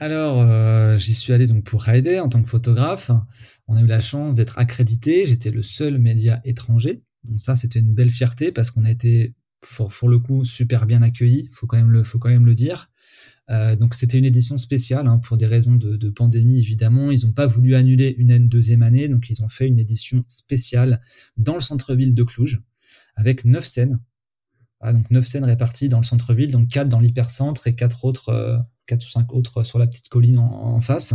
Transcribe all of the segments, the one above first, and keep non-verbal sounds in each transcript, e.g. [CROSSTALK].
alors, euh, j'y suis allé donc pour Rider en tant que photographe. On a eu la chance d'être accrédité. J'étais le seul média étranger. Donc ça, c'était une belle fierté parce qu'on a été, pour, le coup, super bien accueillis. Faut quand même le, faut quand même le dire. Euh, donc c'était une édition spéciale hein, pour des raisons de, pandémie évidemment. Ils n'ont pas voulu annuler une deuxième année, donc ils ont fait une édition spéciale dans le centre-ville de Cluj avec neuf scènes. Ah, donc neuf scènes réparties dans le centre-ville, donc quatre dans l'hypercentre et quatre autres euh, quatre ou cinq autres sur la petite colline en, face.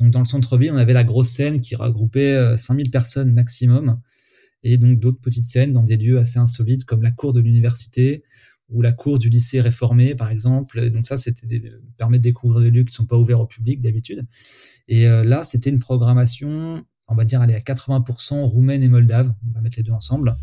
Donc dans le centre-ville, on avait la grosse scène qui regroupait 5000 euh, personnes maximum, et donc d'autres petites scènes dans des lieux assez insolites comme la cour de l'université ou la cour du lycée réformé, par exemple. Donc ça, c'était permet de découvrir des lieux qui sont pas ouverts au public d'habitude. Et euh, là, c'était une programmation, on va dire, aller à 80% roumaine et moldave. On va mettre les deux ensemble.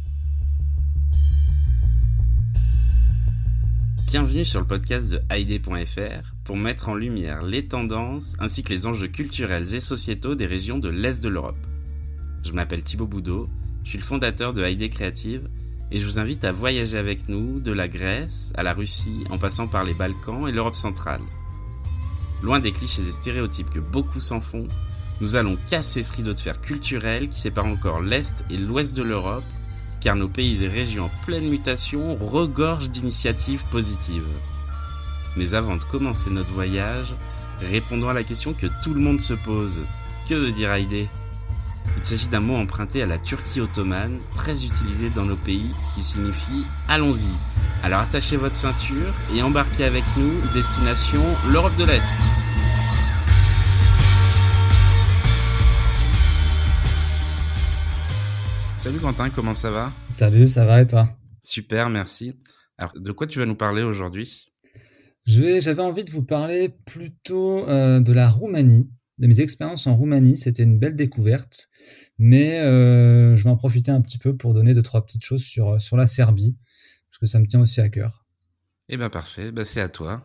Bienvenue sur le podcast de Haïdé.fr pour mettre en lumière les tendances ainsi que les enjeux culturels et sociétaux des régions de l'Est de l'Europe. Je m'appelle Thibaut Boudot, je suis le fondateur de Haïdé Créative et je vous invite à voyager avec nous de la Grèce à la Russie en passant par les Balkans et l'Europe centrale. Loin des clichés et stéréotypes que beaucoup s'en font, nous allons casser ce rideau de fer culturel qui sépare encore l'Est et l'Ouest de l'Europe car nos pays et régions en pleine mutation regorgent d'initiatives positives. Mais avant de commencer notre voyage, répondons à la question que tout le monde se pose. Que veut dire Haïdé? Il s'agit d'un mot emprunté à la Turquie ottomane, très utilisé dans nos pays, qui signifie allons-y. Alors attachez votre ceinture et embarquez avec nous, destination l'Europe de l'Est. Salut Quentin, comment ça va? Salut, ça va et toi? Super, merci. Alors, de quoi tu vas nous parler aujourd'hui? J'avais envie de vous parler plutôt euh, de la Roumanie, de mes expériences en Roumanie. C'était une belle découverte, mais euh, je vais en profiter un petit peu pour donner deux, trois petites choses sur, sur la Serbie, parce que ça me tient aussi à cœur. Eh bien, parfait, bah, c'est à toi.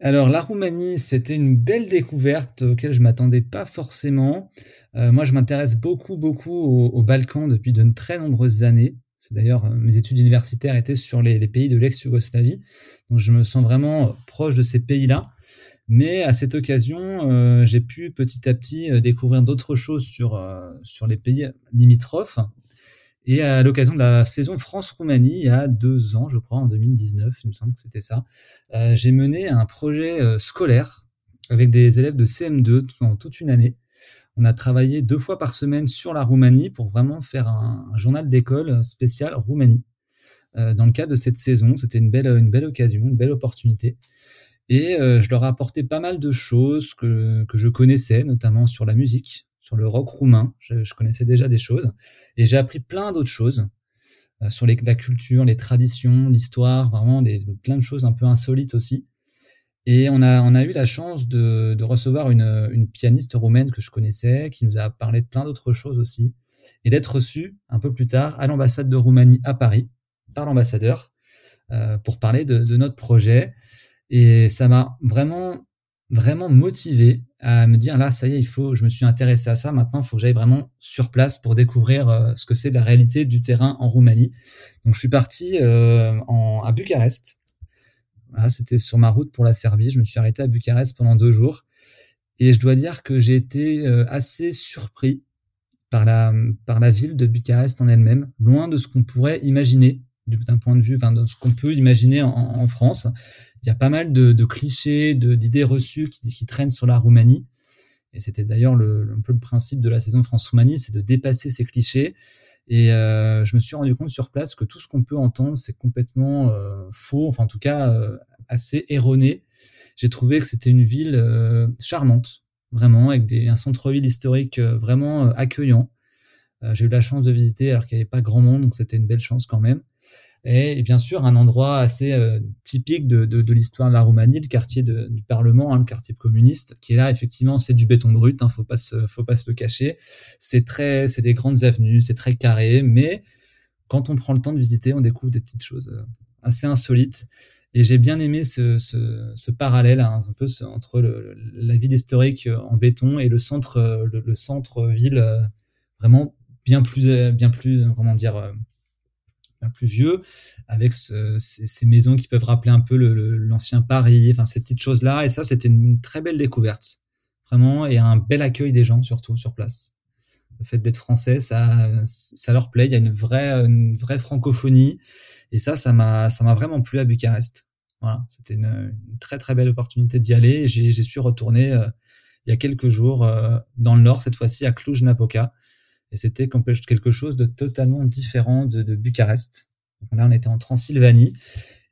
Alors la Roumanie, c'était une belle découverte auquel je m'attendais pas forcément. Euh, moi, je m'intéresse beaucoup, beaucoup aux, Balkans depuis de très nombreuses années. C'est d'ailleurs euh, mes études universitaires étaient sur les, pays de l'ex-Yougoslavie, donc je me sens vraiment proche de ces pays-là. Mais à cette occasion, euh, j'ai pu petit à petit découvrir d'autres choses sur sur les pays limitrophes et à l'occasion de la saison France-Roumanie, il y a deux ans, je crois, en 2019, il me semble que c'était ça, euh, j'ai mené un projet euh, scolaire avec des élèves de CM2 pendant toute une année. On a travaillé deux fois par semaine sur la Roumanie pour vraiment faire un, journal d'école spécial Roumanie. Euh, dans le cadre de cette saison, c'était une belle, une belle occasion, une belle opportunité. Et je leur ai apporté pas mal de choses que, que je connaissais, notamment sur la musique, sur le rock roumain. Je, connaissais déjà des choses et j'ai appris plein d'autres choses euh, sur la culture, les traditions, l'histoire, vraiment des, plein de choses un peu insolites aussi. Et on a, on eu la chance de, recevoir une, pianiste roumaine que je connaissais, qui nous a parlé de plein d'autres choses aussi, et d'être reçu un peu plus tard à l'ambassade de Roumanie à Paris par l'ambassadeur euh, pour parler de, notre projet. Et ça m'a vraiment, vraiment motivé à me dire là ça y est il faut je me suis intéressé à ça. Maintenant il faut que j'aille vraiment sur place pour découvrir euh, ce que c'est la réalité du terrain en Roumanie. Donc je suis parti euh, en, à Bucarest. Voilà, c'était sur ma route pour la Serbie. Je me suis arrêté à Bucarest pendant deux jours. Et je dois dire que j'ai été euh, assez surpris par la par la ville de Bucarest en elle-même loin de ce qu'on pourrait imaginer d'un point de vue, enfin, de ce qu'on peut imaginer en, en France il y a pas mal de, clichés, d'idées reçues qui, traînent sur la Roumanie. Et c'était d'ailleurs le, un peu le principe de la saison France-Roumanie, c'est de dépasser ces clichés. Et euh, je me suis rendu compte sur place que tout ce qu'on peut entendre, c'est complètement euh, faux, enfin en tout cas euh, assez erroné. J'ai trouvé que c'était une ville charmante, vraiment, avec des, un centre-ville historique vraiment accueillant. J'ai eu la chance de visiter alors qu'il n'y avait pas grand monde, donc c'était une belle chance quand même et, bien sûr un endroit assez euh, typique de, l'histoire de la Roumanie, le quartier du Parlement, hein, le quartier communiste, qui est là effectivement, c'est du béton brut, hein, faut pas se, faut pas se le cacher. C'est très, c'est des grandes avenues, c'est très carré, mais quand on prend le temps de visiter, on découvre des petites choses euh, assez insolites. Et j'ai bien aimé ce, ce, ce parallèle hein, un peu entre la ville historique euh, en béton et le centre, le centre ville vraiment bien plus, bien plus, comment dire plus vieux, avec ces, maisons qui peuvent rappeler un peu l'ancien Paris, enfin ces petites choses-là. Et ça, c'était une très belle découverte, vraiment, et un bel accueil des gens surtout sur place. Le fait d'être français, ça, ça leur plaît. Il y a une vraie, une vraie francophonie, et ça, ça m'a, ça m'a vraiment plu à Bucarest. Voilà, c'était une, très très belle opportunité d'y aller. J'ai su retourner euh, il y a quelques jours euh, dans le nord, cette fois-ci à Cluj-Napoca, et c'était quelque chose de totalement différent de, de Bucarest. Donc là, on était en Transylvanie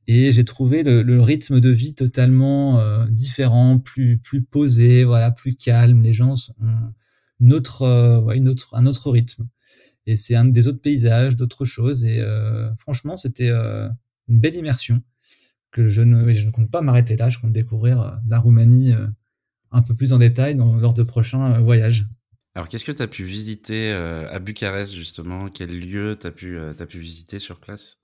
et j'ai trouvé le, le, rythme de vie totalement euh, différent, plus plus posé, voilà, plus calme. Les gens ont une autre, euh, ouais, une autre, un autre rythme. Et c'est un des autres paysages, d'autres choses. Et euh, franchement, c'était une belle immersion que je ne, je ne compte pas m'arrêter là. Je compte découvrir la Roumanie un peu plus en détail dans, lors de prochains voyages. Alors, qu'est-ce que tu as pu visiter euh, à Bucarest, justement? Quel lieu tu as, pu, euh, pu visiter sur place?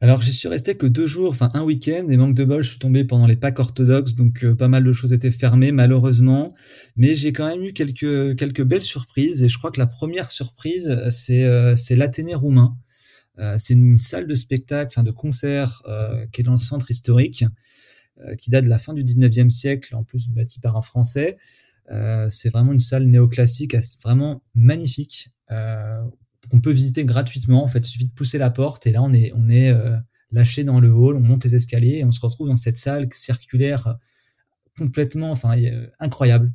Alors, j'y suis resté que deux jours, enfin un week-end, et manque de bol, je suis tombé pendant les Pâques orthodoxes, donc euh, pas mal de choses étaient fermées, malheureusement. Mais j'ai quand même eu quelques, quelques belles surprises, et je crois que la première surprise, c'est c'est l'Athénée roumain. c'est une salle de spectacle, enfin de concert, qui est dans le centre historique, qui date de la fin du 19e siècle, en plus bâti par un Français. Euh, c'est vraiment une salle néoclassique, vraiment magnifique, euh, qu'on peut visiter gratuitement. En fait, il suffit de pousser la porte et là, on est, on est euh, lâché dans le hall, on monte les escaliers et on se retrouve dans cette salle circulaire complètement, enfin, incroyable,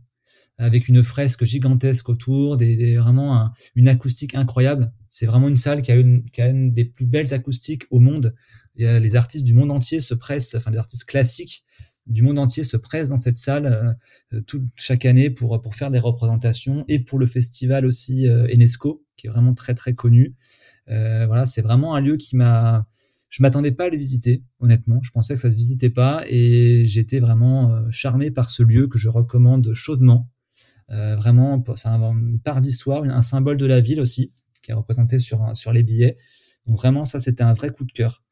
avec une fresque gigantesque autour, des, vraiment une acoustique incroyable. C'est vraiment une salle qui a une, des plus belles acoustiques au monde. Les artistes du monde entier se pressent, enfin des artistes classiques du monde entier se presse dans cette salle euh, tout, chaque année pour, pour faire des représentations et pour le festival aussi euh, Enesco, qui est vraiment très très connu. Euh, voilà, c'est vraiment un lieu qui m'a... Je m'attendais pas à le visiter, honnêtement. Je pensais que ça se visitait pas et j'étais vraiment euh, charmé par ce lieu que je recommande chaudement. Euh, vraiment, c'est un, une part d'histoire, un symbole de la ville aussi, qui est représenté sur, sur les billets. Donc vraiment, ça, c'était un vrai coup de cœur.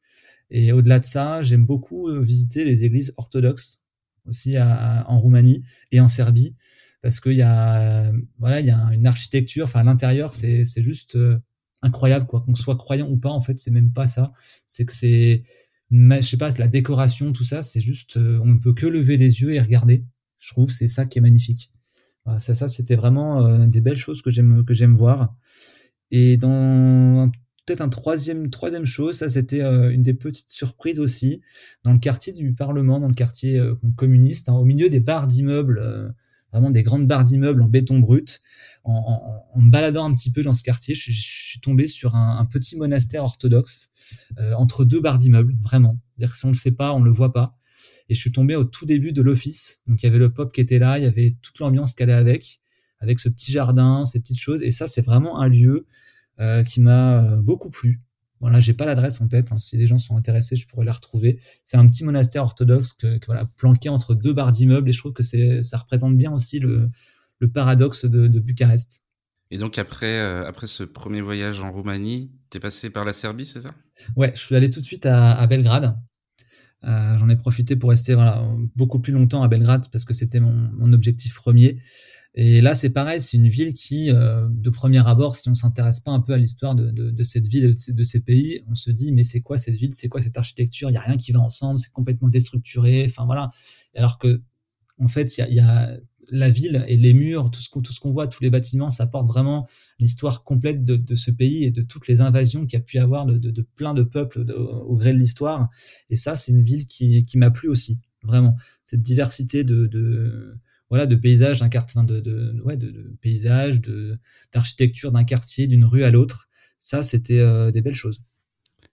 Et au-delà de ça, j'aime beaucoup euh, visiter les églises orthodoxes aussi en Roumanie et en Serbie parce qu'il y a voilà il y a une architecture enfin à l'intérieur c'est c'est juste euh, incroyable quoi. Qu'on soit croyant ou pas en fait c'est même pas ça. C'est que c'est je sais pas la décoration tout ça c'est juste euh, on ne peut que lever les yeux et regarder. Je trouve c'est ça qui est magnifique. Voilà, ça ça c'était vraiment des belles choses que j'aime que j'aime voir. Et dans peut-être un troisième troisième chose, ça c'était euh, une des petites surprises aussi dans le quartier du Parlement, dans le quartier euh, communiste, hein, au milieu des barres d'immeubles, euh, vraiment des grandes barres d'immeubles en béton brut. En, en, me baladant un petit peu dans ce quartier, je, suis tombé sur un, un petit monastère orthodoxe entre deux barres d'immeubles, vraiment. C'est-à-dire si on le sait pas, on le voit pas. Et je suis tombé au tout début de l'office. Donc il y avait le pop qui était là, il y avait toute l'ambiance qu'elle allait avec, avec ce petit jardin, ces petites choses. Et ça, c'est vraiment un lieu euh, qui m'a euh, beaucoup plu. Voilà, j'ai pas l'adresse en tête. Hein. Si les gens sont intéressés, je pourrais la retrouver. C'est un petit monastère orthodoxe que, voilà planqué entre deux barres d'immeubles et je trouve que c'est ça représente bien aussi le, le paradoxe de, de Bucarest. Et donc après euh, après ce premier voyage en Roumanie, t'es passé par la Serbie, c'est ça? Ouais, je suis allé tout de suite à, à Belgrade. Euh, J'en ai profité pour rester voilà beaucoup plus longtemps à Belgrade parce que c'était mon, mon objectif premier. Et là, c'est pareil, c'est une ville qui, euh, de premier abord, si on s'intéresse pas un peu à l'histoire de, de, de, cette ville, de, de ces pays, on se dit mais c'est quoi cette ville, c'est quoi cette architecture? Il y a rien qui va ensemble, c'est complètement déstructuré. Enfin voilà. Alors que, en fait, il y a, y a, la ville et les murs, tout ce qu'on tout ce qu'on voit, tous les bâtiments, ça porte vraiment l'histoire complète de, de, ce pays et de toutes les invasions qu'il y a pu y avoir de, de, plein de peuples au gré de l'histoire. Et ça, c'est une ville qui, qui m'a plu aussi, vraiment. Cette diversité de, de voilà, de paysages d'un quartier, de, de, ouais, de, de paysages, de d'architecture d'un quartier, d'une rue à l'autre. Ça, c'était euh, des belles choses.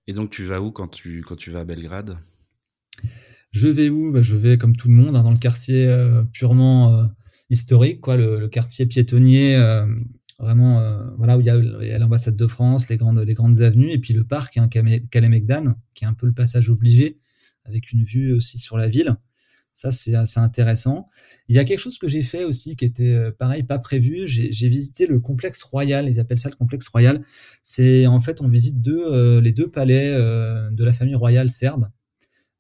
Et donc, tu vas où quand tu quand tu vas à Belgrade? Je vais où? Bah, Je vais comme tout le monde hein, dans le quartier euh, purement euh, historique, quoi, le, quartier piétonnier, vraiment voilà où il y a, l'ambassade de France, les grandes les grandes avenues et puis le parc, hein, Kalemegdan, qui est un peu le passage obligé avec une vue aussi sur la ville. Ça, c'est assez intéressant. Il y a quelque chose que j'ai fait aussi qui était euh, pareil, pas prévu. J'ai visité le complexe royal. Ils appellent ça le complexe royal. C'est en fait, on visite deux, euh, les deux palais euh, de la famille royale serbe.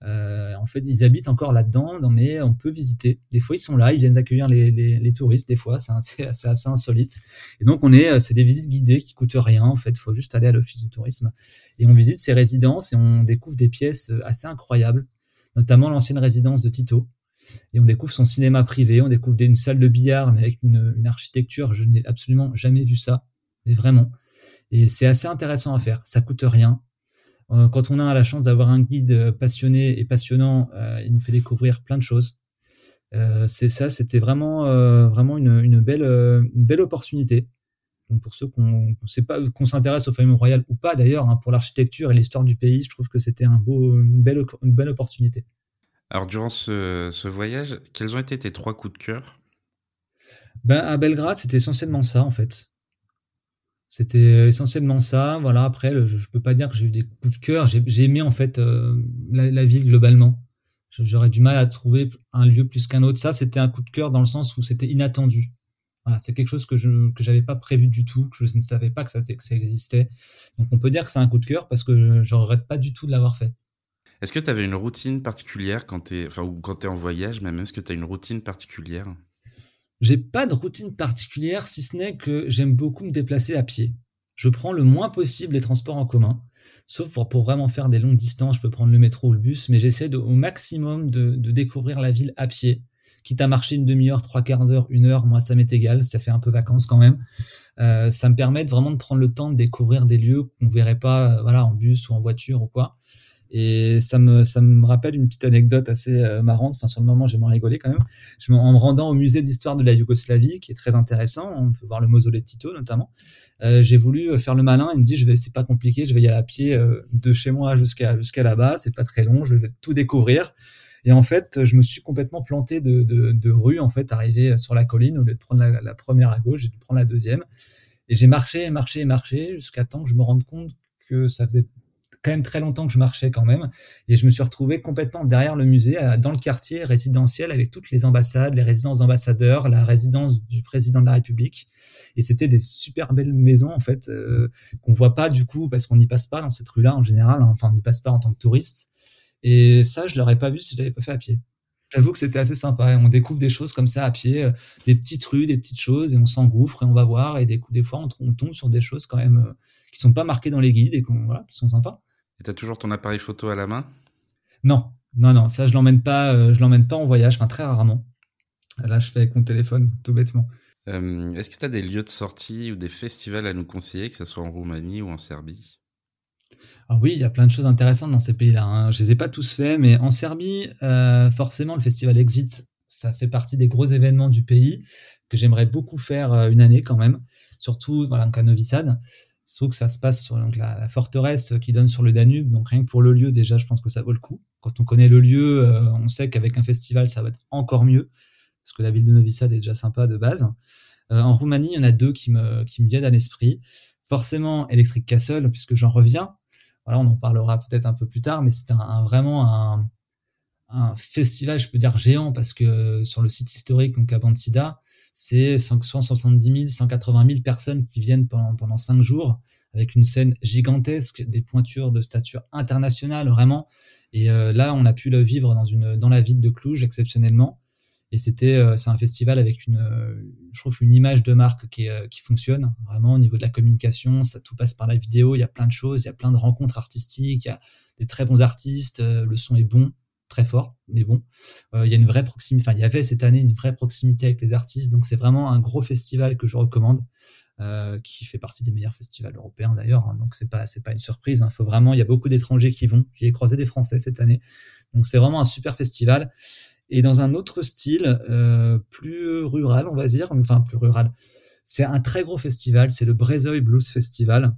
Euh, en fait, ils habitent encore là-dedans, mais on peut visiter. Des fois, ils sont là, ils viennent accueillir les, les, les touristes. Des fois, [LAUGHS] c'est assez, assez, insolite. Et donc, on est, euh, c'est des visites guidées qui coûtent rien. En fait, faut juste aller à l'office du tourisme et on visite ces résidences et on découvre des pièces euh, assez incroyables, notamment l'ancienne résidence de Tito. Et on découvre son cinéma privé, on découvre une salle de billard mais avec une, une architecture, je n'ai absolument jamais vu ça, mais vraiment. Et c'est assez intéressant à faire. Ça coûte rien. Euh, quand on a la chance d'avoir un guide passionné et passionnant, euh, il nous fait découvrir plein de choses. Euh, c'est ça, c'était vraiment vraiment une, belle une belle opportunité. Donc pour ceux qu'on sait pas qu'on s'intéresse aux familles royales ou pas d'ailleurs, hein, pour l'architecture et l'histoire du pays, je trouve que c'était un beau une belle une belle opportunité. Alors durant ce, ce voyage, quels ont été tes trois coups de cœur? Ben à Belgrade, c'était essentiellement ça en fait. C'était essentiellement ça. Voilà. Après, je, je peux pas dire que j'ai eu des coups de cœur. J'ai aimé en fait euh, la, ville globalement. J'aurais du mal à trouver un lieu plus qu'un autre. Ça, c'était un coup de cœur dans le sens où c'était inattendu. Voilà, c'est quelque chose que je que j'avais pas prévu du tout, que je ne savais pas que ça, que ça existait. Donc on peut dire que c'est un coup de cœur parce que je, ne regrette pas du tout de l'avoir fait. Est-ce que tu avais une routine particulière quand tu tu es en voyage même? Est-ce que tu as une routine particulière? J'ai pas de routine particulière, si ce n'est que j'aime beaucoup me déplacer à pied. Je prends le moins possible les transports en commun, sauf pour, vraiment faire des longues distances, je peux prendre le métro ou le bus, mais j'essaie au maximum de, découvrir la ville à pied. Quitte à marcher une demi-heure, trois quarts d'heure, une heure, moi ça m'est égal, ça fait un peu vacances quand même. Euh, ça me permet vraiment de prendre le temps de découvrir des lieux qu'on verrait pas, euh, voilà, en bus ou en voiture ou quoi. Et ça me, ça me rappelle une petite anecdote assez euh, marrante. Enfin, sur le moment, j'ai moins rigolé quand même. Je me, en me rendant au musée d'histoire de la Yougoslavie, qui est très intéressant, on peut voir le mausolée de Tito notamment. Euh, j'ai voulu euh, faire le malin. Il me dit, je vais, c'est pas compliqué, je vais y aller à pied de chez moi jusqu'à jusqu'à là-bas. C'est pas très long, je vais tout découvrir. Et en fait, je me suis complètement planté de, de, rue, en fait, arrivé sur la colline. Au lieu de prendre la, la première à gauche, j'ai dû prendre la deuxième. Et j'ai marché, marché, marché, jusqu'à temps que je me rende compte que ça faisait quand même très longtemps que je marchais quand même. Et je me suis retrouvé complètement derrière le musée, dans le quartier résidentiel avec toutes les ambassades, les résidences d'ambassadeurs, la résidence du président de la République. Et c'était des super belles maisons en fait euh, qu'on voit pas du coup parce qu'on n'y passe pas dans cette rue-là en général. Hein. Enfin, on n'y passe pas en tant que touriste. Et ça, je l'aurais pas vu si je l'avais pas fait à pied. J'avoue que c'était assez sympa. On découvre des choses comme ça à pied, euh, des petites rues, des petites choses, et on s'engouffre et on va voir. Et des, des fois, on, tombe sur des choses quand même euh, qui sont pas marquées dans les guides et voilà, qui sont sympas. Et t'as toujours ton appareil photo à la main? Non, non, non, ça je l'emmène pas, euh, je l'emmène pas en voyage, enfin très rarement. Là, je fais avec mon téléphone, tout bêtement. Euh, Est-ce que tu as des lieux de sortie ou des festivals à nous conseiller, que ce soit en Roumanie ou en Serbie? Ah oui, il y a plein de choses intéressantes dans ces pays-là. Hein. Je les ai pas tous faits, mais en Serbie, euh, forcément, le festival Exit, ça fait partie des gros événements du pays que j'aimerais beaucoup faire une année quand même. Surtout, voilà, en Novi Sad. Sauf que ça se passe sur donc, la, forteresse qui donne sur le Danube. Donc rien que pour le lieu, déjà, je pense que ça vaut le coup. Quand on connaît le lieu, euh, on sait qu'avec un festival, ça va être encore mieux. Parce que la ville de Novi Sad est déjà sympa de base. Euh, en Roumanie, il y en a deux qui me, qui me viennent à l'esprit. Forcément, Electric Castle, puisque j'en reviens. Voilà, on en parlera peut-être un peu plus tard, mais c'est un, vraiment un, un festival, je peux dire géant, parce que sur le site historique, donc à Bansida, c'est 170 000, 180 000 personnes qui viennent pendant, pendant cinq jours, avec une scène gigantesque, des pointures de stature internationale, vraiment. Et euh, là, on a pu le vivre dans, une, dans la ville de Cluj, exceptionnellement. Et c'était, euh, c'est un festival avec une, je trouve, une image de marque qui, euh, qui fonctionne vraiment au niveau de la communication. Ça tout passe par la vidéo. Il y a plein de choses. Il y a plein de rencontres artistiques. Il y a des très bons artistes. le son est bon très fort, mais bon, euh, il y a une vraie proximité. Enfin, il y avait cette année une vraie proximité avec les artistes, donc c'est vraiment un gros festival que je recommande, euh, qui fait partie des meilleurs festivals européens d'ailleurs. Hein, donc c'est pas c'est pas une surprise. Il hein. faut vraiment, il y a beaucoup d'étrangers qui vont. J'y ai croisé des Français cette année, donc c'est vraiment un super festival. Et dans un autre style, euh, plus rural, on va dire, enfin plus rural. C'est un très gros festival, c'est le Brezoy Blues Festival.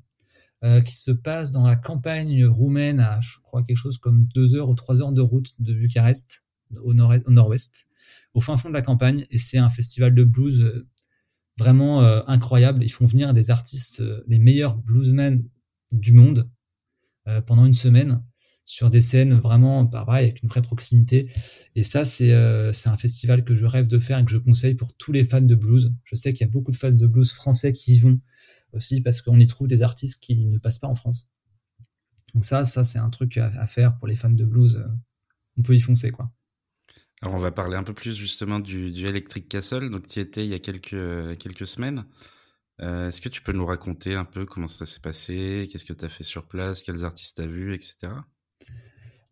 Euh, qui se passe dans la campagne roumaine à, je crois, quelque chose comme deux heures ou trois heures de route de Bucarest, au nord-ouest, au, fin fond de la campagne. Et c'est un festival de blues euh, vraiment euh, incroyable. Ils font venir des artistes, les meilleurs bluesmen du monde, pendant une semaine sur des scènes vraiment pareil avec une vraie proximité et ça c'est c'est un festival que je rêve de faire et que je conseille pour tous les fans de blues je sais qu'il y a beaucoup de fans de blues français qui y vont aussi parce qu'on y trouve des artistes qui ne passent pas en France. Donc ça, ça c'est un truc à, faire pour les fans de blues. on peut y foncer, quoi. Alors on va parler un peu plus justement du, du Electric Castle. Donc tu y étais il y a quelques, quelques semaines. Euh, est-ce que tu peux nous raconter un peu comment ça s'est passé? Qu'est-ce que tu as fait sur place? Quels artistes tu as vus, etc.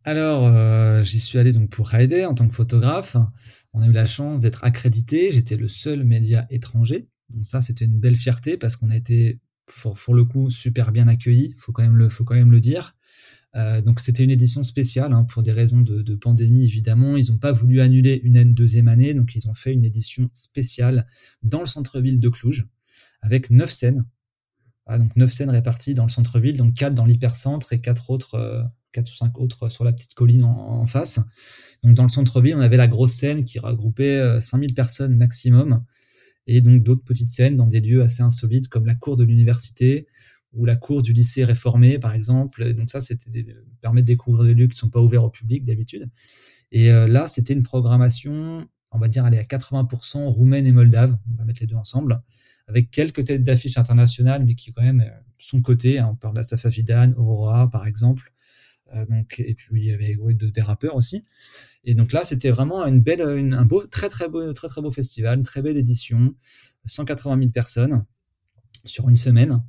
Alors, euh, j'y suis allé donc pour Rider en tant que photographe. On a eu la chance d'être accrédité. J'étais le seul média étranger. Ça, c'était une belle fierté parce qu'on a été, pour, le coup, super bien accueillis. Faut quand même le, faut quand même le dire. Euh, donc c'était une édition spéciale hein, pour des raisons de, de pandémie évidemment. Ils n'ont pas voulu annuler une deuxième année, donc ils ont fait une édition spéciale dans le centre-ville de Cluj avec neuf scènes. Ah, donc neuf scènes réparties dans le centre-ville, donc quatre dans l'hypercentre et quatre autres, euh, quatre ou cinq autres sur la petite colline en, face. Donc dans le centre-ville, on avait la grosse scène qui regroupait 5000 euh, personnes maximum, et donc d'autres petites scènes dans des lieux assez insolites comme la cour de l'université ou la cour du lycée réformé, par exemple. Donc ça, c'était permet de découvrir des lieux qui sont pas ouverts au public d'habitude. Et euh, là, c'était une programmation, on va dire, aller à 80% roumaine et moldave. On va mettre les deux ensemble avec quelques têtes d'affiches internationales, mais qui quand même euh, sont cotées. Hein. On parle d'Asafa Fidan, Aurora, par exemple. Euh, donc, et puis il y avait des rappeurs aussi. Et donc là, c'était vraiment une belle, un beau, très très beau, très très beau festival, une très belle édition, 180 000 personnes sur une semaine.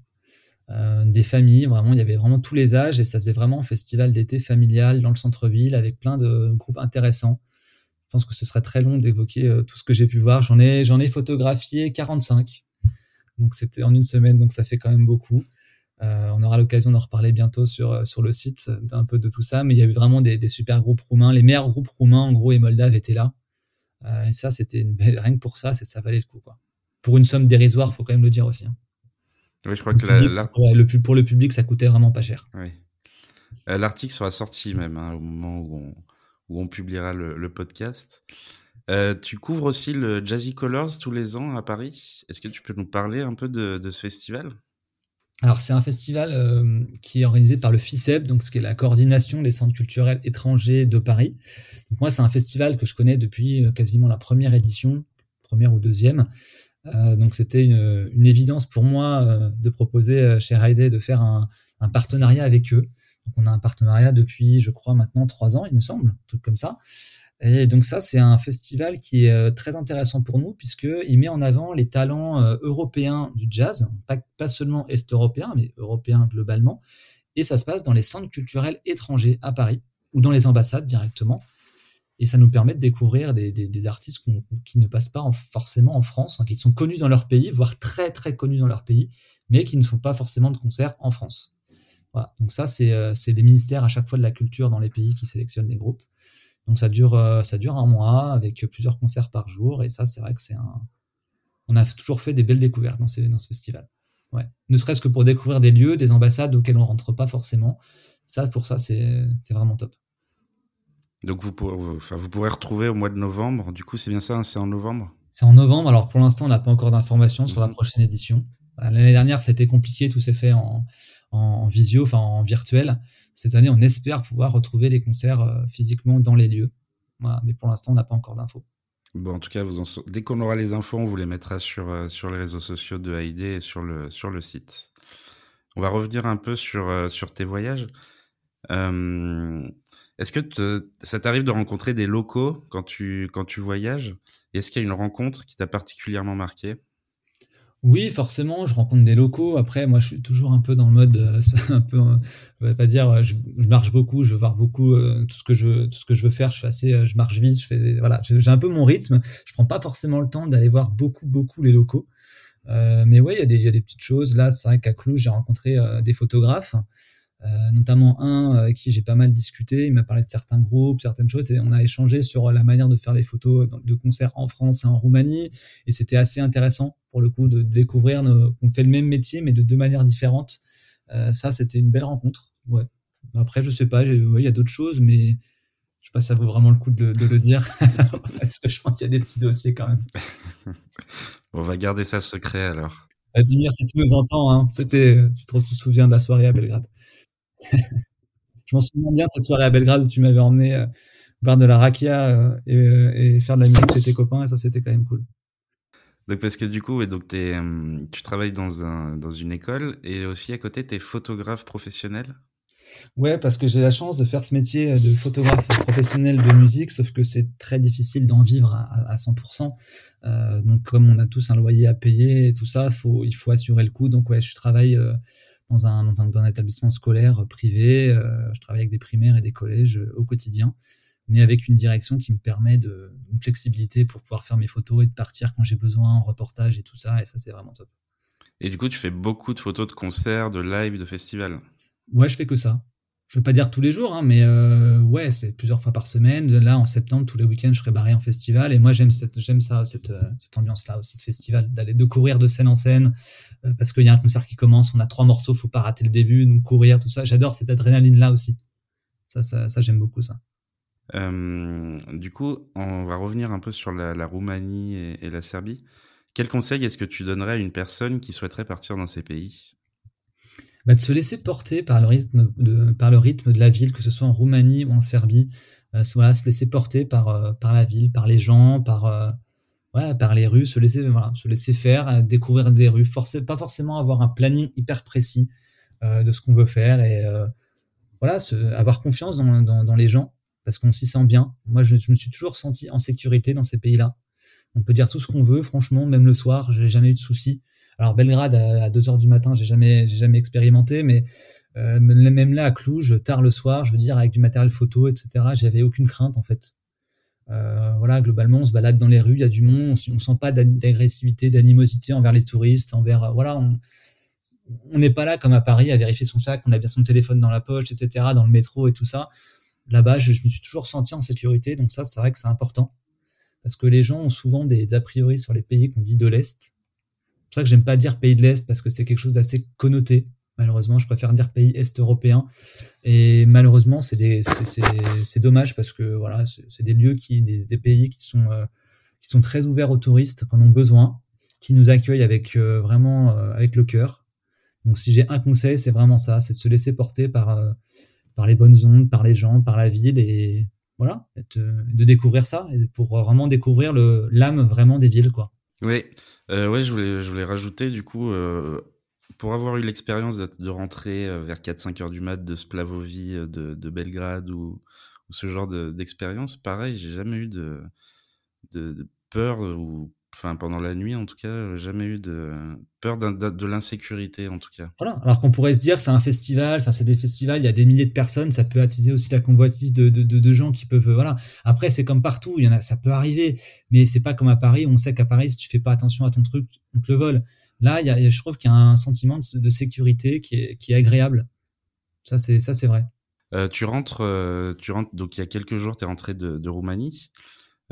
Euh, des familles, vraiment, il y avait vraiment tous les âges et ça faisait vraiment un festival d'été familial dans le centre-ville avec plein de groupes intéressants. Je pense que ce serait très long d'évoquer tout ce que j'ai pu voir. J'en ai, j'en ai photographié 45. Donc c'était en une semaine, donc ça fait quand même beaucoup. Euh, on aura l'occasion d'en reparler bientôt sur, euh, sur le site d'un peu de tout ça, mais il y avait vraiment des, des, super groupes roumains. Les meilleurs groupes roumains, en gros, et moldaves étaient là. Euh, et ça, c'était une belle, rien que pour ça, ça valait le coup, quoi. Pour une somme dérisoire, faut quand même le dire aussi. Hein. Oui, je crois que la, le, pour le public, ça coûtait vraiment pas cher. Oui. L'article sera sorti même hein, au moment où on, où on publiera le, le podcast. Euh, tu couvres aussi le Jazzy Colors tous les ans à Paris. Est-ce que tu peux nous parler un peu de, de ce festival? Alors c'est un festival euh, qui est organisé par le FICEP, donc ce qui est la coordination des centres culturels étrangers de Paris. Moi c'est un festival que je connais depuis euh, quasiment la première édition, première ou deuxième. Euh, donc c'était une, évidence pour moi de proposer chez Raide de faire un, partenariat avec eux. Donc on a un partenariat depuis je crois maintenant trois ans il me semble, un truc comme ça. Et donc ça, c'est un festival qui est euh, très intéressant pour nous puisqu'il met en avant les talents euh, européens du jazz, pas, seulement est-européens, mais européens globalement. Et ça se passe dans les centres culturels étrangers à Paris ou dans les ambassades directement. Et ça nous permet de découvrir des artistes qui ne passent pas forcément en France, hein, qui sont connus dans leur pays, voire très très connus dans leur pays, mais qui ne font pas forcément de concerts en France. Voilà. Donc ça, c'est euh, des ministères à chaque fois de la culture dans les pays qui sélectionnent les groupes. Donc ça dure, euh, ça dure un mois avec plusieurs concerts par jour. Et ça, c'est vrai que c'est un. On a toujours fait des belles découvertes dans, ces, dans ce festival. Ouais. Ne serait-ce que pour découvrir des lieux, des ambassades auxquelles on rentre pas forcément. Ça, pour ça, c'est vraiment top. Donc vous pourrez, enfin, vous pourrez retrouver au mois de novembre. Du coup, c'est bien ça, hein, c'est en novembre? C'est en novembre. Alors pour l'instant, on n'a pas encore d'informations sur la mhm. prochaine édition. L'année dernière, c'était compliqué, tout s'est fait en, en, visio, enfin en virtuel. Cette année, on espère pouvoir retrouver les concerts euh, physiquement dans les lieux. Mais pour l'instant, on n'a pas encore d'infos. Bon, en tout cas, vous en... dès qu'on aura les infos, on vous les mettra sur, euh, les réseaux sociaux de AID et sur le, site. On va revenir un peu sur, euh, tes voyages. Est-ce que ça t'arrive de rencontrer des locaux quand tu, quand tu voyages? Est-ce qu'il y a une rencontre qui t'a particulièrement marqué? Oui, forcément, je rencontre des locaux. Après, moi, je suis toujours un peu dans le mode, euh, [LAUGHS] un peu, euh, je vais pas dire, euh, je, marche beaucoup, je veux voir beaucoup tout ce que je, tout ce que je veux faire. Je fais assez, je marche vite, je fais, voilà, j'ai un peu mon rythme. Je prends pas forcément le temps d'aller voir beaucoup, beaucoup les locaux. mais ouais, il y des, y a des petites choses. Là, c'est vrai qu'à Cluj, j'ai rencontré des photographes. Euh, notamment un avec qui j'ai pas mal discuté. Il m'a parlé de certains groupes, certaines choses, et on a échangé sur la manière de faire des photos de concerts en France et en Roumanie. Et c'était assez intéressant pour le coup de découvrir qu'on fait le même métier mais de deux manières différentes. Euh, ça, c'était une belle rencontre. Ouais. Après, je sais pas, il y a d'autres choses, mais je sais pas si ça vaut vraiment le coup de, de le dire. [LAUGHS] [LAUGHS] Parce que je pense qu'il y a des petits dossiers quand même. on va garder ça secret alors. Vladimir, si tu nous entends, hein, c'était, tu te souviens de la soirée à Belgrade. Je m'en souviens bien de cette soirée à Belgrade où tu m'avais emmené euh, boire de la rakia euh, et, euh, et, faire de la musique chez tes copains et ça c'était quand même cool. Donc parce que du coup, et donc es, tu travailles dans, un, dans une école et aussi à côté tu es photographe professionnel? Ouais, parce que j'ai la chance de faire ce métier de photographe professionnel de musique, sauf que c'est très difficile d'en vivre à, à 100%. Euh, donc, comme on a tous un loyer à payer et tout ça, faut, il faut assurer le coup. Donc, ouais, je travaille euh, dans, un, dans, un, dans un établissement scolaire privé. Euh, je travaille avec des primaires et des collèges euh, au quotidien, mais avec une direction qui me permet de, une flexibilité pour pouvoir faire mes photos et de partir quand j'ai besoin en reportage et tout ça. Et ça, c'est vraiment top. Et du coup, tu fais beaucoup de photos de concerts, de live, de festivals? Ouais, je fais que ça. Je veux pas dire tous les jours, hein, mais euh, ouais, c'est plusieurs fois par semaine. Là, en septembre, tous les week-ends, je serai barré en festival. Et moi, j'aime cette, ça, cette, euh, cette ambiance-là aussi de festival, d'aller de courir de scène en scène, euh, parce qu'il y a un concert qui commence, on a trois morceaux, faut pas rater le début, donc courir, tout ça. J'adore cette adrénaline-là aussi. Ça, ça, j'aime beaucoup ça. Du coup, on va revenir un peu sur la, Roumanie et la Serbie. Quel conseil est-ce que tu donnerais à une personne qui souhaiterait partir dans ces pays? Bah, de se laisser porter par le rythme de, par le rythme de la ville, que ce soit en Roumanie ou en Serbie. Euh, voilà, se laisser porter par, euh, par la ville, par les gens, par, euh, voilà, par les rues, se laisser, voilà, se laisser faire, découvrir des rues, pas forcément avoir un planning hyper précis de ce qu'on veut faire et voilà, avoir confiance dans, dans, dans les gens parce qu'on s'y sent bien. Moi, je, je, me suis toujours senti en sécurité dans ces pays-là. On peut dire tout ce qu'on veut, franchement, même le soir, j'ai jamais eu de soucis. Alors Belgrade à 2 heures du matin, j'ai jamais, j'ai jamais expérimenté, mais euh, même là à Cluj, tard le soir, je veux dire avec du matériel photo, etc. J'avais aucune crainte en fait. Euh, voilà, globalement, on se balade dans les rues, il y a du monde, on, sent pas d'agressivité, d'animosité envers les touristes, envers euh, voilà, on on n'est pas là comme à Paris à vérifier son sac, on a bien son téléphone dans la poche, etc. Dans le métro et tout ça. Là-bas, je, je me suis toujours senti en sécurité, donc ça, c'est vrai que c'est important parce que les gens ont souvent des a priori sur les pays qu'on dit de l'Est pour ça que j'aime pas dire pays de l'Est parce que c'est quelque chose d'assez connoté. Malheureusement, je préfère dire pays est européen. Et malheureusement, c'est c'est dommage parce que voilà, c'est des lieux qui, des, des pays qui sont, euh, qui sont très ouverts aux touristes quand on a besoin, qui nous accueillent avec euh, vraiment euh, avec le cœur. Donc, si j'ai un conseil, c'est vraiment ça, c'est de se laisser porter par par les bonnes ondes, par les gens, par la ville et voilà, de découvrir ça et pour vraiment découvrir le l'âme vraiment des villes, quoi. Oui, euh, ouais, je voulais, je voulais rajouter du coup, euh, pour avoir eu l'expérience de, de, rentrer euh, vers 4-5 heures du mat de Splavovi, euh, de, de Belgrade ou, ce genre d'expérience, pareil, j'ai jamais eu de, de, de, peur ou enfin pendant la nuit en tout cas, jamais eu de peur de, de l'insécurité en tout cas. Voilà. Alors qu'on pourrait se dire c'est un festival, enfin c'est des festivals, il y a des milliers de personnes, ça peut attiser aussi la convoitise de, de, de, de gens qui peuvent voilà. Après c'est comme partout, il y en a, ça peut arriver, mais c'est pas comme à Paris. On sait qu'à Paris si tu fais pas attention à ton truc, on te le vole. Là, il y a, je trouve qu'il y a un sentiment de, sécurité qui est, qui est agréable. Ça c'est ça c'est vrai. Euh, tu rentres, euh, tu rentres donc il y a quelques jours, tu es rentré de, de Roumanie.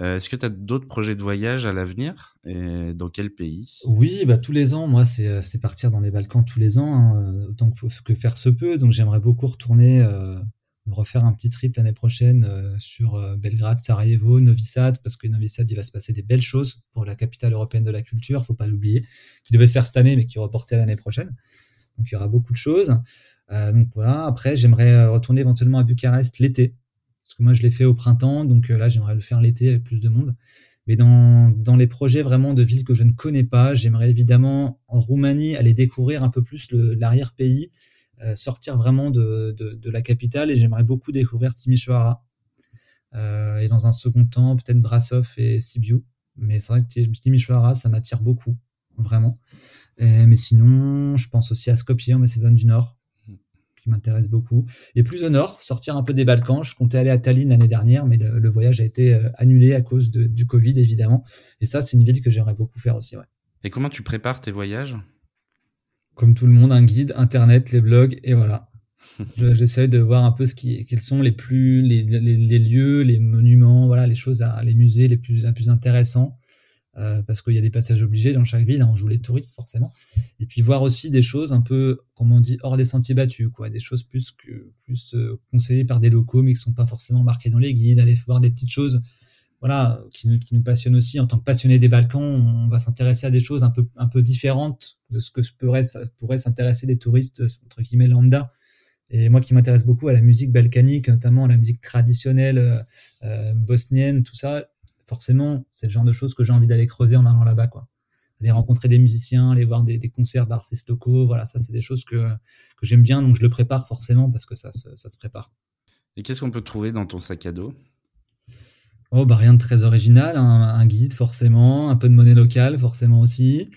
Euh, Est-ce que tu as d'autres projets de voyage à l'avenir? Et dans quel pays? Oui, bah tous les ans. Moi, c'est euh, partir dans les Balkans tous les ans, hein, autant que, faire se peut. Donc, j'aimerais beaucoup retourner, euh, refaire un petit trip l'année prochaine euh, sur euh, Belgrade, Sarajevo, Novi Sad, parce que Novi Sad, il va se passer des belles choses pour la capitale européenne de la culture. Faut pas l'oublier, qui devait se faire cette année, mais qui est reporté à l'année prochaine. Donc, il y aura beaucoup de choses. Euh, donc voilà. Après, j'aimerais retourner éventuellement à Bucarest l'été parce que moi je l'ai fait au printemps, donc euh, là j'aimerais le faire l'été avec plus de monde. Mais dans, les projets vraiment de villes que je ne connais pas, j'aimerais évidemment en Roumanie aller découvrir un peu plus l'arrière-pays, euh, sortir vraiment de, la capitale et j'aimerais beaucoup découvrir Timișoara. Euh, et dans un second temps, peut-être Brasov et Sibiu. Mais c'est vrai que Timișoara, ça m'attire beaucoup, vraiment. Mais sinon, je pense aussi à Skopje en Macédoine du Nord qui m'intéresse beaucoup. Et plus au nord, sortir un peu des Balkans. Je comptais aller à Tallinn l'année dernière, mais le, le, voyage a été euh, annulé à cause de, du Covid, évidemment. Et ça, c'est une ville que j'aimerais beaucoup faire aussi. Ouais. Et comment tu prépares tes voyages? Comme tout le monde, un guide, Internet, les blogs, et voilà. [LAUGHS] J'essaie de voir un peu ce qui, quels sont les plus, les, les, les, lieux, les monuments, voilà, les choses, à, les musées les plus, les plus intéressants. Euh, parce qu'il y a des passages obligés dans chaque ville, hein, on joue les touristes forcément. Et puis voir aussi des choses un peu, comme on dit, hors des sentiers battus, quoi, des choses plus que plus euh, conseillées par des locaux, mais qui sont pas forcément marquées dans les guides. Aller voir des petites choses, voilà, qui nous, qui nous passionnent aussi en tant que passionnés des Balkans. On va s'intéresser à des choses un peu un peu différentes de ce que pourrait pourrait s'intéresser des touristes entre guillemets lambda. Et moi qui m'intéresse beaucoup à la musique balkanique, notamment à la musique traditionnelle euh, euh bosnienne, tout ça, forcément, c'est le genre de choses que j'ai envie d'aller creuser en allant là-bas, quoi. aller rencontrer des musiciens, aller voir des, concerts d'artistes locaux. Voilà, ça, c'est des choses que, que j'aime bien. Donc, je le prépare forcément parce que ça, ça se prépare. Et qu'est-ce qu'on peut trouver dans ton sac à dos? Oh, bah rien de très original. Un, guide, forcément. Un peu de monnaie locale, forcément aussi.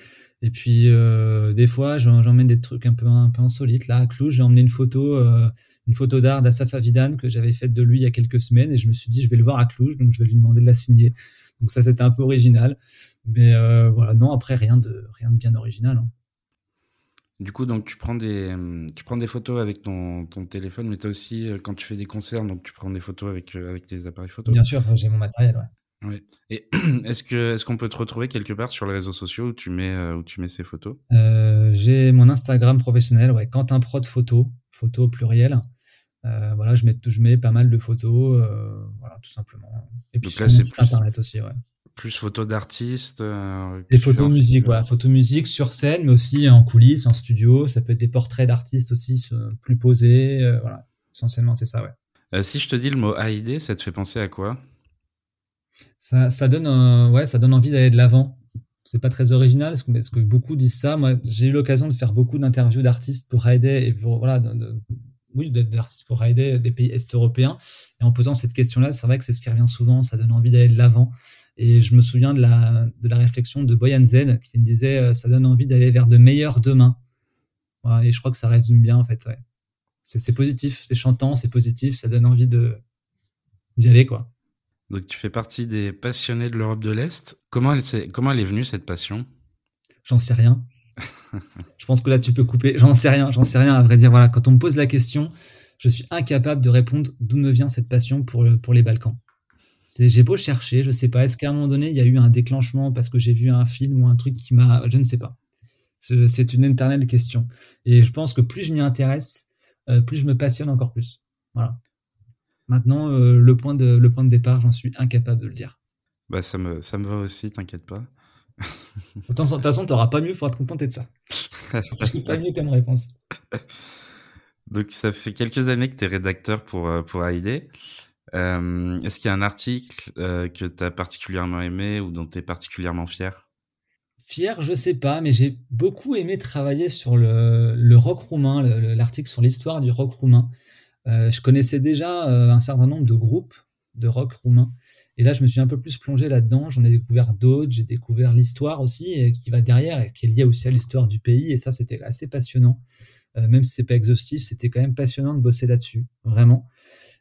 Et puis, euh, des fois, j'emmène des trucs un peu, un peu insolites. Là, à Cluj, j'ai emmené une photo, euh, une photo d'art d'Asaf Avidan que j'avais faite de lui il y a quelques semaines. Et je me suis dit, je vais le voir à Cluj, donc je vais lui demander de la signer. Donc ça, c'était un peu original. Mais euh, voilà, non, après, rien de, rien de bien original. Hein. Du coup, donc tu prends des, tu prends des photos avec ton, ton téléphone, mais tu as aussi, quand tu fais des concerts, donc tu prends des photos avec, avec tes appareils photo. Bien sûr, j'ai mon matériel, ouais. Ouais. Et [CLEARS THROAT] est-ce que est-ce qu'on peut te retrouver quelque part sur les réseaux sociaux où tu mets euh, où tu mets ces photos? Euh, J'ai mon Instagram professionnel, ouais, Quentin Prod Photo, photo pluriel. Euh, voilà, je mets je mets pas mal de photos, voilà, tout simplement. Et puis sur mon internet aussi, ouais plus photos d'artistes. Des photos musique, voilà, photos musique sur scène, mais aussi en coulisses, en studio. Ça peut être des portraits d'artistes aussi plus posés. Voilà, essentiellement c'est ça, ouais. Si je te dis le mot AID, ça te fait penser à quoi? Ça, ça donne, ouais, ça donne envie d'aller de l'avant. C'est pas très original, parce que, beaucoup disent ça. Moi, j'ai eu l'occasion de faire beaucoup d'interviews d'artistes pour AID et pour voilà, oui, d'artistes pour des pays est-européens. Et en posant cette question-là, c'est vrai que c'est ce qui revient souvent, ça donne envie d'aller de l'avant. Et je me souviens de la, de la réflexion de Boyan Z qui me disait, euh, ça donne envie d'aller vers de meilleurs demain. et je crois que ça résume bien, en fait. C'est positif, c'est chantant, c'est positif, ça donne envie d'y aller, quoi. Donc tu fais partie des passionnés de l'Europe de l'Est. Comment elle, comment elle est venue, cette passion? J'en sais rien. [LAUGHS] je pense que là, tu peux couper. J'en sais rien, j'en sais rien, à vrai dire. Voilà, quand on me pose la question, je suis incapable de répondre d'où me vient cette passion pour, pour les Balkans. J'ai beau chercher, je sais pas. Est-ce qu'à un moment donné, il y a eu un déclenchement parce que j'ai vu un film ou un truc qui m'a. Je ne sais pas. C'est une éternelle question. Et je pense que plus je m'y intéresse, euh, plus je me passionne encore plus. Voilà. Maintenant, euh, le, point de, le point de départ, j'en suis incapable de le dire. Bah, ça me, ça me va aussi, t'inquiète pas. de toute façon, t'auras pas mieux, faudra te contenter de ça. [LAUGHS] J'ai pas mieux comme réponse. Donc, ça fait quelques années que tu es rédacteur pour, euh, pour AID. Euh, Est-ce qu'il y a un article euh, que tu as particulièrement aimé ou dont tu es particulièrement fier? Fier, je sais pas, mais j'ai beaucoup aimé travailler sur le, le rock roumain, l'article sur l'histoire du rock roumain. Euh, je connaissais déjà euh, un certain nombre de groupes de rock roumain et là, je me suis un peu plus plongé là-dedans. J'en ai découvert d'autres. J'ai découvert l'histoire aussi qui va derrière et qui est liée aussi à l'histoire du pays. Et ça, c'était assez passionnant. Euh, même si c'est pas exhaustif, c'était quand même passionnant de bosser là-dessus, vraiment.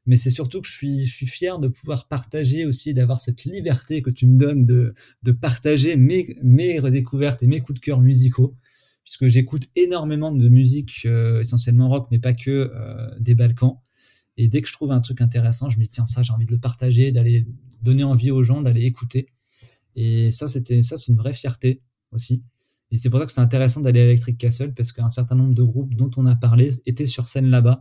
Mais c'est surtout que je suis, fier de pouvoir partager aussi, d'avoir cette liberté que tu me donnes de, de partager mes, mes redécouvertes et mes coups de cœur musicaux, puisque j'écoute énormément de musique, euh, essentiellement rock, mais pas que euh, des Balkans. Et dès que je trouve un truc intéressant, je me dis tiens ça, j'ai envie de le partager, d'aller donner envie aux gens d'aller écouter. Et ça, c'était ça, c'est une vraie fierté aussi. Et c'est pour ça que c'est intéressant d'aller à Electric Castle parce qu'un certain nombre de groupes dont on a parlé étaient sur scène là-bas.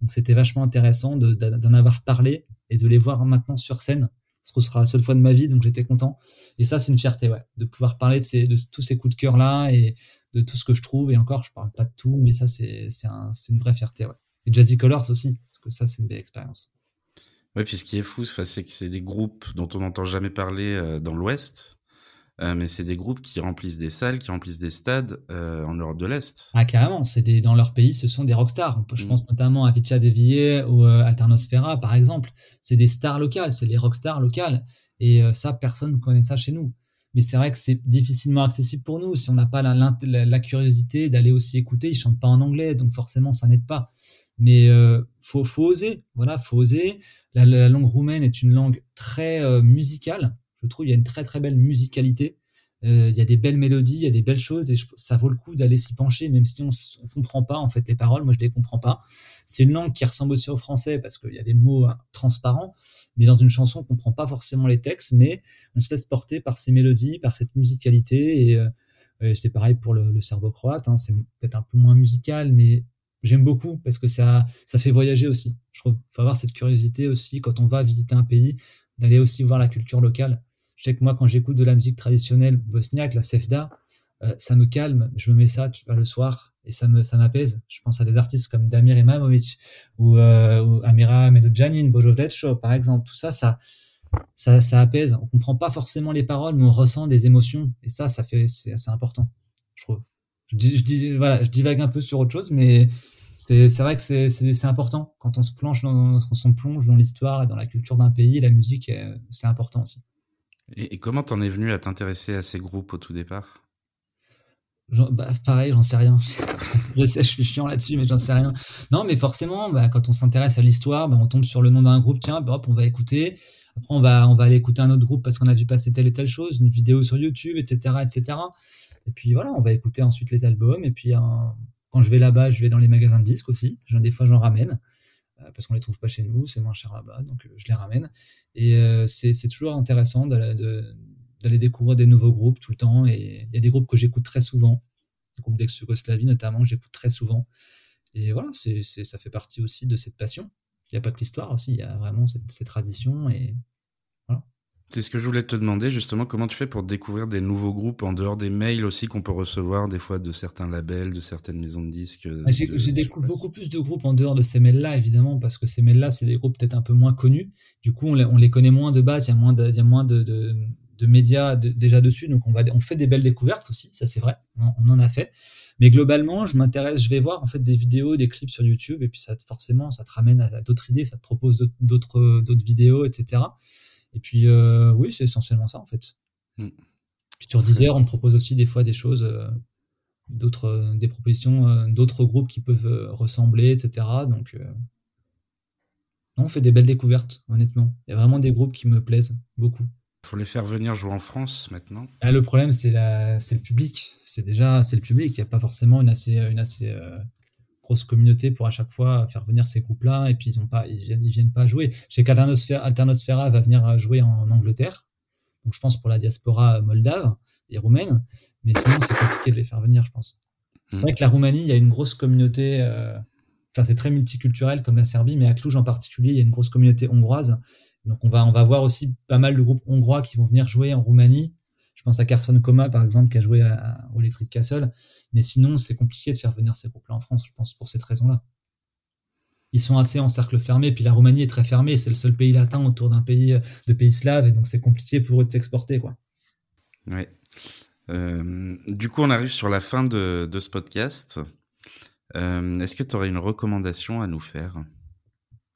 Donc c'était vachement intéressant d'en avoir parlé et de les voir maintenant sur scène. Ce sera la seule fois de ma vie, donc j'étais content. Et ça, c'est une fierté, ouais, de pouvoir parler de, ces, de tous ces coups de cœur là et de tout ce que je trouve. Et encore, je parle pas de tout, mais ça, c'est un, une vraie fierté, ouais. Et Jazzy Colors aussi, parce que ça, c'est une belle expérience. Ouais, puis ce qui est fou, c'est que c'est des groupes dont on n'entend jamais parler euh, dans l'Ouest, euh, mais c'est des groupes qui remplissent des salles, qui remplissent des stades euh, en Europe de l'Est. Ah carrément, c'est des dans leur pays, ce sont des rockstars. Je mm. pense notamment à Vicha Deville ou Alternosfera par exemple. C'est des stars locales, c'est des rockstars locales. Et ça, personne ne connaît ça chez nous. Mais c'est vrai que c'est difficilement accessible pour nous si on n'a pas la, curiosité d'aller aussi écouter. Ils chantent pas en anglais, donc forcément ça n'aide pas. Mais faut, faut oser, voilà, faut oser. La, langue roumaine est une langue très euh, musicale. Je trouve il y a une très très belle musicalité. Euh, il y a des belles mélodies, il y a des belles choses et ça vaut le coup d'aller s'y pencher, même si on ne comprend pas en fait les paroles. Moi, je les comprends pas. C'est une langue qui ressemble aussi au français parce qu'il y a des mots hein, transparents, mais dans une chanson, on comprend pas forcément les textes, mais on se laisse porter par ces mélodies, par cette musicalité et, euh, c'est pareil pour le, le serbo-croate. Hein. c'est peut-être un peu moins musical, mais j'aime beaucoup parce que ça, ça fait voyager aussi. Je trouve faut avoir cette curiosité aussi quand on va visiter un pays, d'aller aussi voir la culture locale. Je sais que moi, quand j'écoute de la musique traditionnelle bosniaque, la sefda, euh, ça me calme. Je me mets ça tu vois, le soir et ça me ça m'apaise. Je pense à des artistes comme Damir Imamovic ou, euh, ou Amira Medodjanin, Bojo par exemple. Tout ça, ça ça, ça apaise. On comprend pas forcément les paroles, mais on ressent des émotions. Et ça, ça fait, c'est assez important, je trouve. Je dis, voilà, je divague un peu sur autre chose, mais c'est, vrai que c'est, important quand on se plonge dans, quand on plonge dans l'histoire et dans la culture d'un pays, la musique, c'est important aussi. Et, comment t'en es venu à t'intéresser à ces groupes au tout départ? Bah, pareil, j'en sais rien. [LAUGHS] je sais, je suis chiant là-dessus, mais j'en sais rien. Non, mais forcément, bah, quand on s'intéresse à l'histoire, bah, on tombe sur le nom d'un groupe, tiens, hop, on va écouter. Après, on va, aller écouter un autre groupe parce qu'on a vu passer telle et telle chose, une vidéo sur YouTube, etc., etc. Et puis voilà, on va écouter ensuite les albums. Et puis quand je vais là-bas, je vais dans les magasins de disques aussi. Des fois, j'en ramène parce qu'on les trouve pas chez nous, c'est moins cher là-bas, donc euh, je les ramène. Et euh, c'est toujours intéressant d'aller découvrir des nouveaux groupes tout le temps. Et il y a des groupes que j'écoute très souvent, des groupes d'ex-Yougoslavie notamment, que j'écoute très souvent. Et voilà, c'est, ça fait partie aussi de cette passion. Il n'y a pas que l'histoire aussi, il y a vraiment cette, cette tradition. Et. C'est ce que je voulais te demander justement, comment tu fais pour découvrir des nouveaux groupes en dehors des mails aussi qu'on peut recevoir des fois de certains labels, de certaines maisons de disques ah, J'ai, découvert beaucoup plus de groupes en dehors de ces mails-là, évidemment, parce que ces mails-là, c'est des groupes peut-être un peu moins connus. Du coup, on les, on les connaît moins de base, il y a moins de, il y a moins de, de de médias déjà dessus, donc on va on fait des belles découvertes aussi, ça c'est vrai, on, en a fait. Mais globalement, je m'intéresse, je vais voir en fait des vidéos, des clips sur YouTube, et puis ça forcément, ça te ramène à, d'autres idées, ça te propose d'autres d'autres vidéos, etc. Et puis euh, oui, c'est essentiellement ça en fait. Mm. Puis sur Deezer, on propose aussi des fois des choses, euh, d'autres euh, des propositions, d'autres groupes qui peuvent ressembler, etc. Donc on fait des belles découvertes, honnêtement. Il y a vraiment des groupes qui me plaisent beaucoup faut les faire venir jouer en France maintenant. Ah, le problème, c'est la, c'est le public. C'est déjà, c'est le public. Il n'y a pas forcément une assez, une assez euh, grosse communauté pour à chaque fois faire venir ces groupes-là. Et puis ils ont pas, ils viennent, ils viennent pas jouer. Je sais qu'Alternosfera va venir jouer en, Angleterre. Donc je pense pour la diaspora moldave et roumaine. Mais sinon, c'est compliqué de les faire venir, je pense. C'est vrai hmm. que la Roumanie, il y a une grosse communauté. Euh, enfin, c'est très multiculturel comme la Serbie, mais à Cluj en particulier, il y a une grosse communauté hongroise donc on va on va voir aussi pas mal de groupes hongrois qui vont venir jouer en Roumanie. Je pense à Carson Coma par exemple qui a joué à, au Electric Castle. Mais sinon c'est compliqué de faire venir ces groupes-là en France, je pense pour cette raison-là. Ils sont assez en cercle fermé, puis la Roumanie est très fermée, c'est le seul pays latin autour d'un pays de pays slaves, et donc c'est compliqué pour eux de s'exporter, quoi. Ouais. Euh, du coup, on arrive sur la fin de, de ce podcast. Euh, Est-ce que tu aurais une recommandation à nous faire?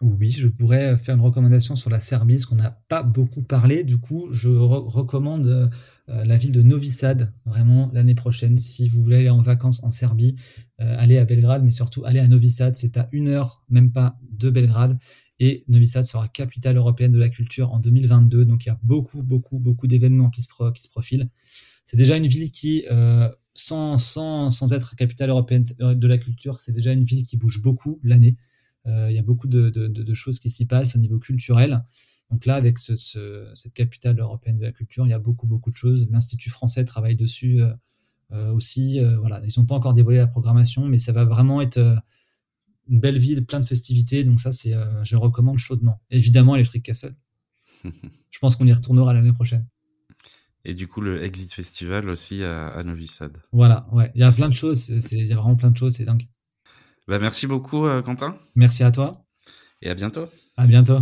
Oui, je pourrais faire une recommandation sur la Serbie, parce qu'on n'a pas beaucoup parlé. Du coup, je recommande euh, la ville de Novi Sad, vraiment l'année prochaine. Si vous voulez aller en vacances en Serbie, euh, allez à Belgrade, mais surtout allez à Novi Sad. C'est à une heure, même pas, de Belgrade. Et Novi Sad sera capitale européenne de la culture en 2022. Donc il y a beaucoup, beaucoup, beaucoup d'événements qui se, profilent. C'est déjà une ville qui, euh, sans, sans, sans être capitale européenne de la culture, c'est déjà une ville qui bouge beaucoup l'année. Euh, il y a beaucoup de, choses qui s'y passent au niveau culturel. Donc là, avec cette capitale européenne de la culture, il y a beaucoup, beaucoup de choses. L'Institut français travaille dessus euh, euh, aussi. voilà, ils n'ont pas encore dévoilé la programmation, mais ça va vraiment être une belle ville, plein de festivités. Donc ça, c'est, je recommande chaudement. Évidemment, Electric Castle. [LAUGHS] je pense qu'on y retournera l'année prochaine. Et du coup, le Exit Festival aussi à, Novi Sad. Voilà, ouais. Il y a plein de choses. il y a vraiment plein de choses. C'est dingue. Bah, merci beaucoup, euh, Quentin. Merci à toi. Et à bientôt. À bientôt.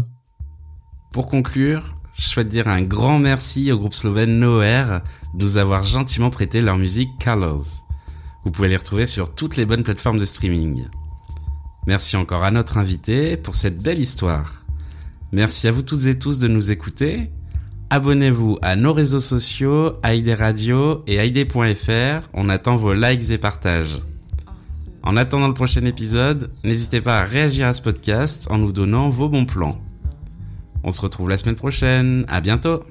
Pour conclure, je souhaite dire un grand merci au groupe slovène Noer de nous avoir gentiment prêté leur musique Colors. Vous pouvez les retrouver sur toutes les bonnes plateformes de streaming. Merci encore à notre invité pour cette belle histoire. Merci à vous toutes et tous de nous écouter. Abonnez-vous à nos réseaux sociaux, ID Radio et ID.fr. On attend vos likes et partages. En attendant le prochain épisode, n'hésitez pas à réagir à ce podcast en nous donnant vos bons plans. On se retrouve la semaine prochaine, à bientôt